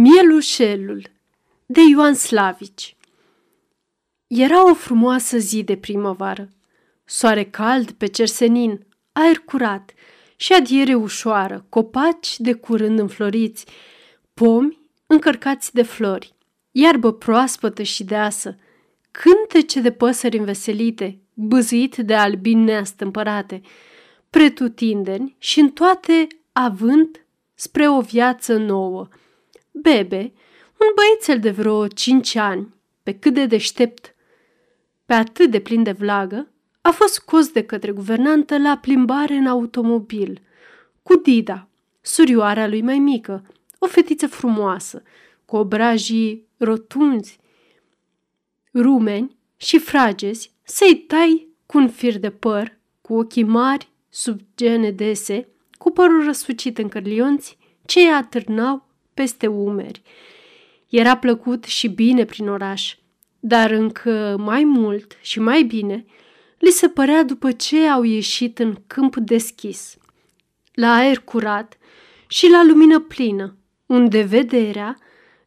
Mielușelul de Ioan Slavici Era o frumoasă zi de primăvară. Soare cald pe cer senin, aer curat și adiere ușoară, copaci de curând înfloriți, pomi încărcați de flori, iarbă proaspătă și deasă, cântece de păsări înveselite, băzuit de albini neastâmpărate, pretutindeni și în toate având spre o viață nouă – Bebe, un băiețel de vreo cinci ani, pe cât de deștept, pe atât de plin de vlagă, a fost scos de către guvernantă la plimbare în automobil, cu Dida, surioara lui mai mică, o fetiță frumoasă, cu obrajii rotunzi, rumeni și fragezi, să-i tai cu un fir de păr, cu ochii mari, sub gene dese, cu părul răsucit în cărlionți, ce îi atârnau peste umeri. Era plăcut și bine prin oraș, dar încă mai mult și mai bine li se părea după ce au ieșit în câmp deschis, la aer curat și la lumină plină, unde vederea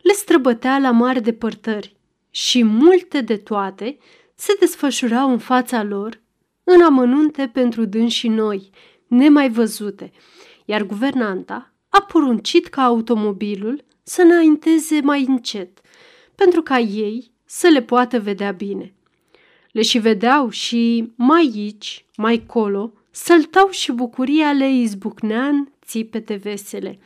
le străbătea la mari depărtări și multe de toate se desfășurau în fața lor în amănunte pentru dânsi noi, nemai văzute, iar guvernanta a poruncit ca automobilul să înainteze mai încet, pentru ca ei să le poată vedea bine. Le și vedeau și mai aici, mai colo, săltau și bucuria le izbucnea în țipete vesele.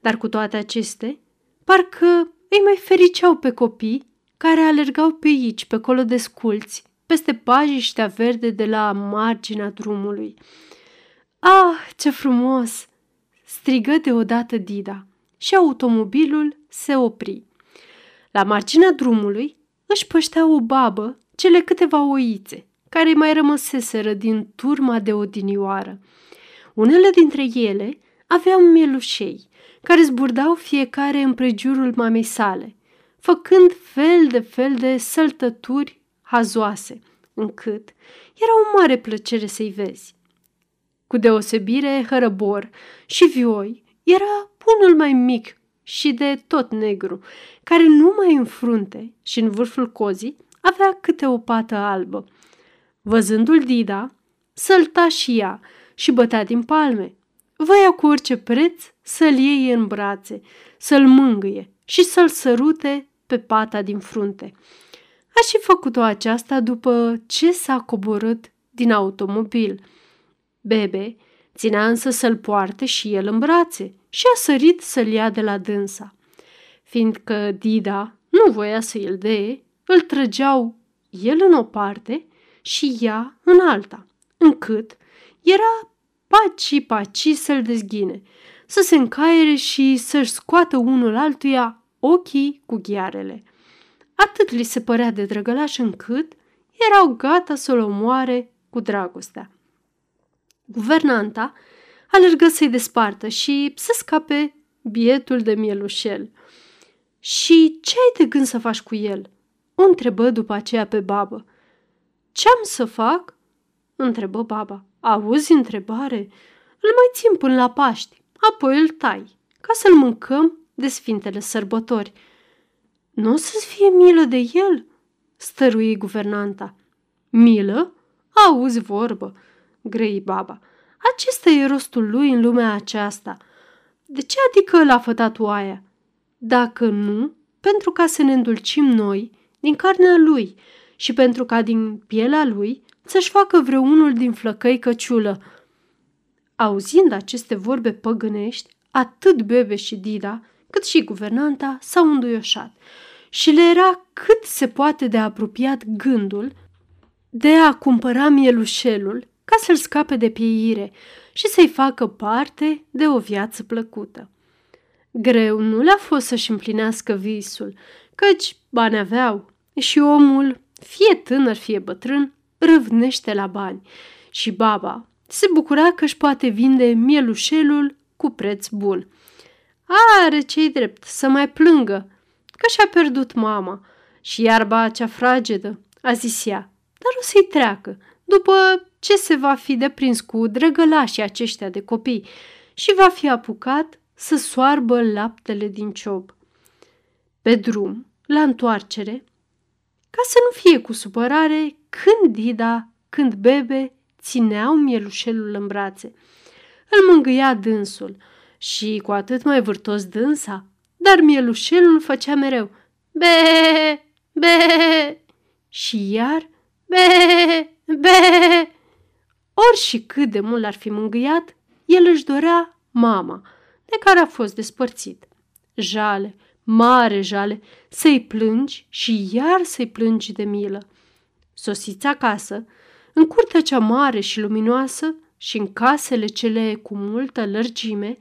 Dar cu toate acestea, parcă îi mai fericeau pe copii care alergau pe aici, pe colo de sculți, peste pajiștea verde de la marginea drumului. Ah, ce frumos! Strigă deodată Dida și automobilul se opri. La marginea drumului își păștea o babă cele câteva oițe care mai rămăseseră din turma de odinioară. Unele dintre ele aveau mielușei, care zburdau fiecare în prejurul mamei sale, făcând fel de fel de săltături hazoase, încât era o mare plăcere să-i vezi. Cu deosebire hărăbor și vioi, era unul mai mic și de tot negru, care numai în frunte și în vârful cozii avea câte o pată albă. Văzându-l Dida, sălta și ea și bătea din palme. Voia cu orice preț să-l iei în brațe, să-l mângâie și să-l sărute pe pata din frunte. A și făcut-o aceasta după ce s-a coborât din automobil – Bebe ținea însă să-l poarte și el în brațe și a sărit să-l ia de la dânsa. Fiindcă Dida nu voia să îl dee, îl trăgeau el în o parte și ea în alta, încât era paci-paci să-l dezghine, să se încaiere și să-și scoată unul altuia ochii cu ghiarele. Atât li se părea de drăgălaș încât erau gata să-l omoare cu dragostea. Guvernanta alergă să-i despartă și să scape bietul de mielușel. Și ce ai de gând să faci cu el?" o întrebă după aceea pe babă. Ce-am să fac?" întrebă baba. Auzi întrebare? Îl mai țin până la Paști, apoi îl tai, ca să-l mâncăm de sfintele sărbători. Nu o să-ți fie milă de el?" stărui guvernanta. Milă? Auzi vorbă, grăi baba. Acesta e rostul lui în lumea aceasta. De ce adică l-a fătat oaia? Dacă nu, pentru ca să ne îndulcim noi din carnea lui și pentru ca din pielea lui să-și facă vreunul din flăcăi căciulă. Auzind aceste vorbe păgânești, atât Bebe și Dida, cât și guvernanta s-au înduioșat și le era cât se poate de apropiat gândul de a cumpăra mielușelul ca să-l scape de pieire și să-i facă parte de o viață plăcută. Greu nu le-a fost să-și împlinească visul, căci bani aveau și omul, fie tânăr, fie bătrân, râvnește la bani și baba se bucura că își poate vinde mielușelul cu preț bun. Are cei drept să mai plângă că și-a pierdut mama și iarba cea fragedă, a zis ea, dar o să-i treacă după ce se va fi deprins cu drăgălașii aceștia de copii și va fi apucat să soarbă laptele din ciob. Pe drum, la întoarcere, ca să nu fie cu supărare când Dida, când Bebe țineau mielușelul în brațe. Îl mângâia dânsul și cu atât mai vârtos dânsa, dar mielușelul făcea mereu be, be și iar be, be. Ori și cât de mult ar fi mângâiat, el își dorea mama, de care a fost despărțit. Jale, mare jale, să-i plângi și iar să-i plângi de milă. Sosiți acasă, în curtea cea mare și luminoasă și în casele cele cu multă lărgime,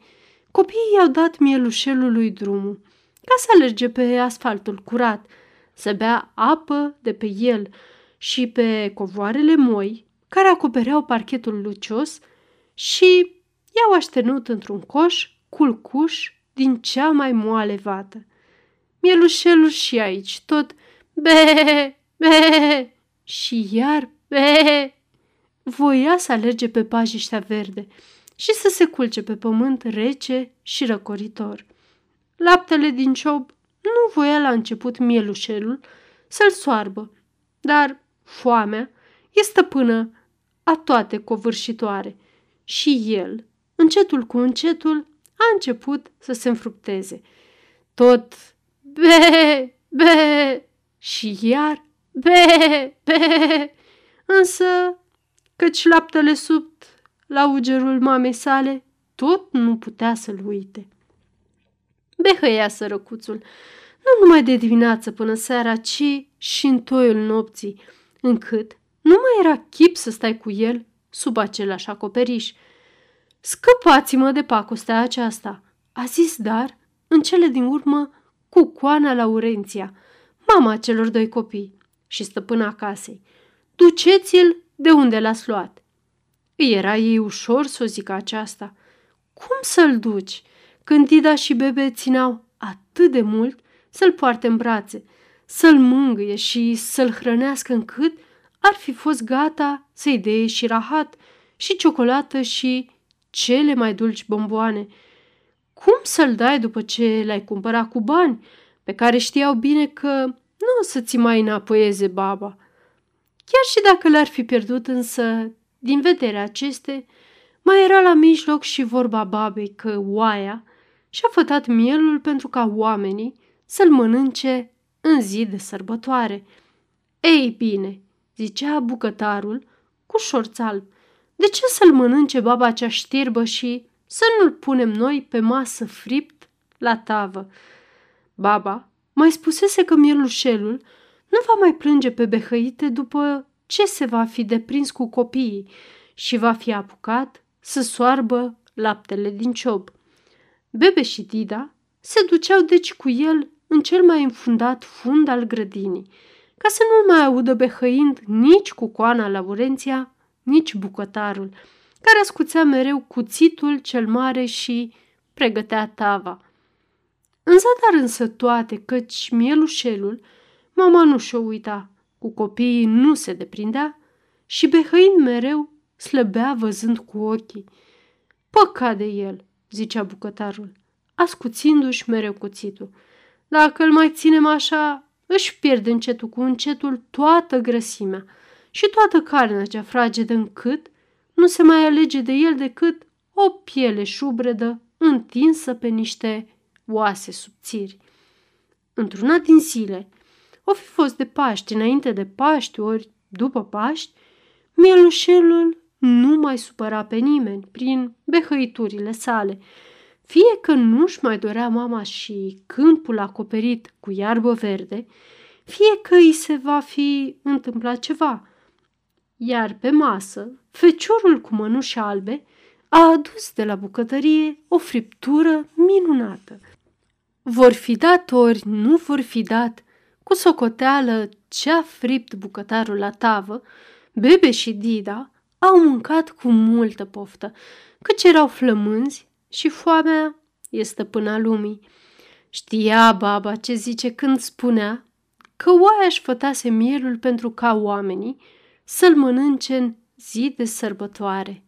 copiii i-au dat mielușelului drumul, ca să alerge pe asfaltul curat, să bea apă de pe el și pe covoarele moi care acopereau parchetul lucios și i-au așternut într-un coș culcuș din cea mai moale vată. Mielușelul și aici tot be, be și iar be. Voia să alerge pe pajiștea verde și să se culce pe pământ rece și răcoritor. Laptele din ciob nu voia la început mielușelul să-l soarbă, dar foamea e stăpână a toate covârșitoare și el, încetul cu încetul, a început să se înfructeze. Tot be, be și iar be, be, însă căci laptele sub la ugerul mamei sale tot nu putea să-l uite. Behăia sărăcuțul, nu numai de dimineață până seara, ci și în toiul nopții, încât nu mai era chip să stai cu el sub același acoperiș. Scăpați-mă de pacostea aceasta, a zis dar, în cele din urmă, cu coana Laurenția, mama celor doi copii și stăpâna casei. Duceți-l de unde l-ați luat. Îi era ei ușor să o zică aceasta. Cum să-l duci când Dida și Bebe țineau atât de mult să-l poarte în brațe, să-l mângâie și să-l hrănească încât ar fi fost gata să-i dea și rahat și ciocolată și cele mai dulci bomboane. Cum să-l dai după ce l-ai cumpărat cu bani, pe care știau bine că nu o să ți mai înapoieze baba? Chiar și dacă l-ar fi pierdut însă, din vederea aceste, mai era la mijloc și vorba babei că oaia și-a fătat mielul pentru ca oamenii să-l mănânce în zi de sărbătoare. Ei bine, zicea bucătarul cu șorț alb, de ce să-l mănânce baba cea știrbă și să nu-l punem noi pe masă fript la tavă? Baba mai spusese că mielușelul nu va mai plânge pe behăite după ce se va fi deprins cu copiii și va fi apucat să soarbă laptele din ciob. Bebe și Dida se duceau deci cu el în cel mai înfundat fund al grădinii, ca să nu-l mai audă behăind nici cu coana Laurenția, nici bucătarul, care ascuțea mereu cuțitul cel mare și pregătea tava. În zadar însă toate, căci mielușelul, mama nu și-o uita, cu copiii nu se deprindea și behăind mereu slăbea văzând cu ochii. Păcat de el, zicea bucătarul, ascuțindu-și mereu cuțitul. Dacă îl mai ținem așa, își pierde încetul cu încetul toată grăsimea și toată carnea cea fragedă încât nu se mai alege de el decât o piele șubredă întinsă pe niște oase subțiri. Într-una din zile, o fi fost de Paști, înainte de Paști, ori după Paști, mielușelul nu mai supăra pe nimeni prin behăiturile sale, fie că nu-și mai dorea mama și câmpul acoperit cu iarbă verde, fie că îi se va fi întâmplat ceva. Iar pe masă, feciorul cu mănuși albe a adus de la bucătărie o friptură minunată. Vor fi dat ori nu vor fi dat, cu socoteală ce-a fript bucătarul la tavă, Bebe și Dida au mâncat cu multă poftă, căci erau flămânzi și foamea e stăpâna lumii. Știa baba ce zice când spunea că oaia își fătase mielul pentru ca oamenii să-l mănânce în zi de sărbătoare.